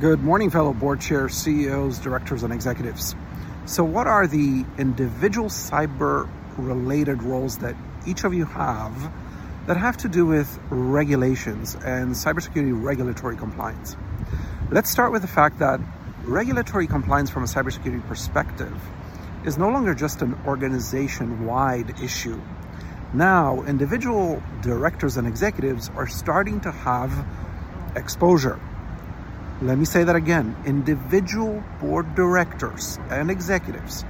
Good morning, fellow board chair, CEOs, directors, and executives. So, what are the individual cyber related roles that each of you have that have to do with regulations and cybersecurity regulatory compliance? Let's start with the fact that regulatory compliance from a cybersecurity perspective is no longer just an organization wide issue. Now, individual directors and executives are starting to have exposure let me say that again. Individual board directors and executives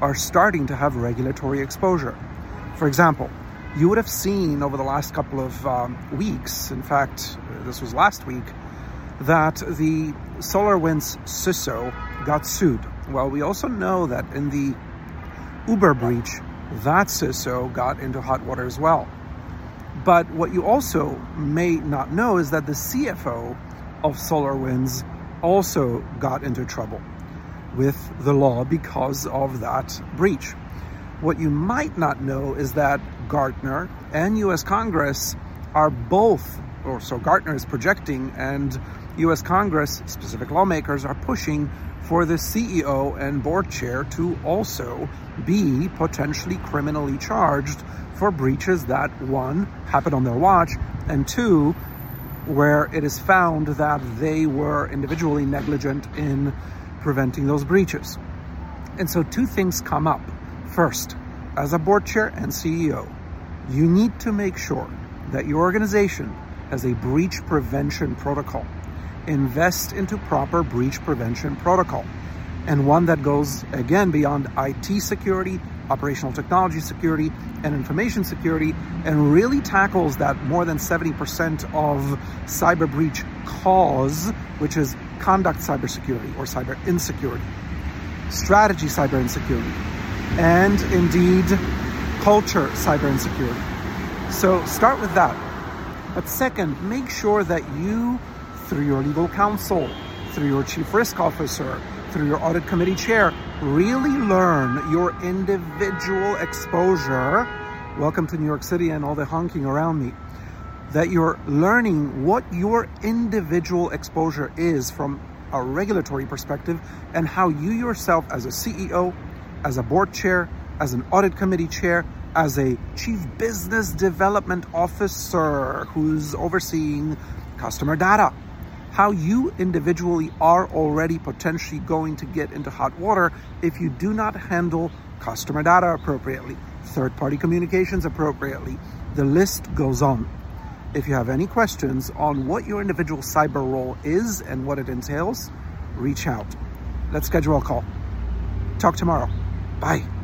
are starting to have regulatory exposure. For example, you would have seen over the last couple of um, weeks, in fact, this was last week, that the SolarWinds CISO got sued. Well, we also know that in the Uber breach, that CISO got into hot water as well. But what you also may not know is that the CFO of SolarWinds also got into trouble with the law because of that breach. What you might not know is that Gartner and US Congress are both, or so Gartner is projecting, and US Congress, specific lawmakers, are pushing for the CEO and board chair to also be potentially criminally charged for breaches that, one, happened on their watch, and two, where it is found that they were individually negligent in preventing those breaches. And so two things come up. First, as a board chair and CEO, you need to make sure that your organization has a breach prevention protocol. Invest into proper breach prevention protocol and one that goes again beyond IT security, operational technology security, and information security, and really tackles that more than 70% of cyber breach cause, which is conduct cybersecurity or cyber insecurity, strategy cyber insecurity, and indeed culture cyber insecurity. So start with that. But second, make sure that you, through your legal counsel, through your chief risk officer, through your audit committee chair, really learn your individual exposure. Welcome to New York City and all the honking around me. That you're learning what your individual exposure is from a regulatory perspective and how you yourself, as a CEO, as a board chair, as an audit committee chair, as a chief business development officer who's overseeing customer data, how you individually are already potentially going to get into hot water if you do not handle customer data appropriately, third party communications appropriately. The list goes on. If you have any questions on what your individual cyber role is and what it entails, reach out. Let's schedule a call. Talk tomorrow. Bye.